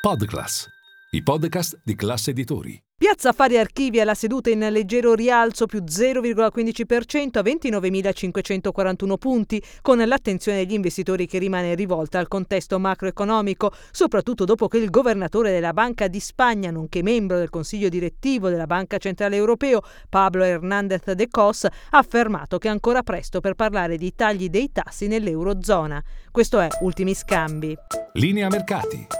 Podclass, i podcast di classe editori. Piazza Affari Archivia la seduta in leggero rialzo più 0,15% a 29.541 punti, con l'attenzione degli investitori che rimane rivolta al contesto macroeconomico, soprattutto dopo che il governatore della Banca di Spagna, nonché membro del consiglio direttivo della Banca Centrale Europeo, Pablo Hernández de Cos, ha affermato che è ancora presto per parlare di tagli dei tassi nell'Eurozona. Questo è Ultimi Scambi. Linea mercati.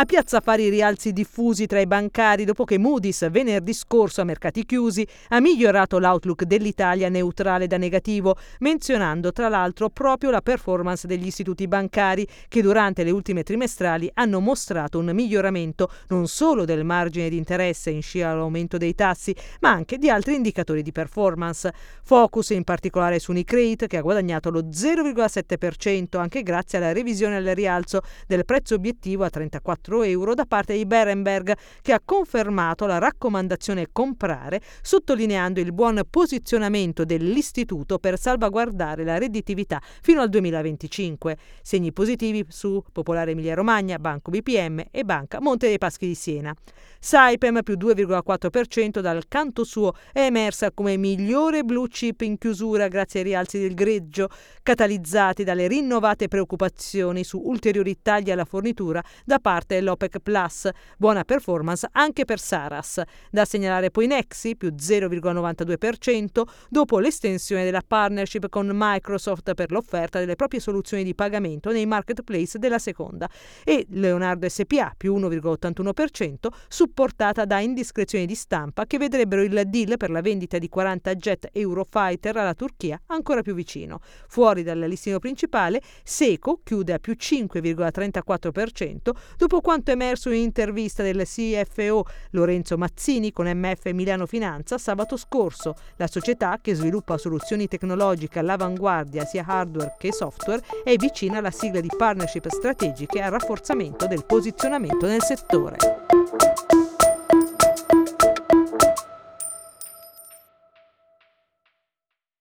A Piazza Affari rialzi diffusi tra i bancari dopo che Moody's venerdì scorso a mercati chiusi ha migliorato l'outlook dell'Italia neutrale da negativo, menzionando tra l'altro proprio la performance degli istituti bancari che durante le ultime trimestrali hanno mostrato un miglioramento non solo del margine di interesse in scia all'aumento dei tassi, ma anche di altri indicatori di performance. Focus in particolare su Unicredit che ha guadagnato lo 0,7% anche grazie alla revisione al rialzo del prezzo obiettivo a 34 4 euro da parte di Berenberg, che ha confermato la raccomandazione comprare, sottolineando il buon posizionamento dell'istituto per salvaguardare la redditività fino al 2025. Segni positivi su Popolare Emilia Romagna, Banco BPM e Banca Monte dei Paschi di Siena. Saipem più 2,4% dal canto suo è emersa come migliore blue chip in chiusura grazie ai rialzi del greggio, catalizzati dalle rinnovate preoccupazioni su ulteriori tagli alla fornitura da parte l'OPEC Plus. Buona performance anche per Saras. Da segnalare poi Nexi più 0,92% dopo l'estensione della partnership con Microsoft per l'offerta delle proprie soluzioni di pagamento nei marketplace della seconda e Leonardo SPA più 1,81% supportata da indiscrezioni di stampa che vedrebbero il deal per la vendita di 40 jet Eurofighter alla Turchia ancora più vicino. Fuori dal listino principale, Seco chiude a più 5,34% dopo quanto emerso in intervista del CFO Lorenzo Mazzini con MF Milano Finanza sabato scorso. La società, che sviluppa soluzioni tecnologiche all'avanguardia sia hardware che software, è vicina alla sigla di partnership strategiche al rafforzamento del posizionamento nel settore.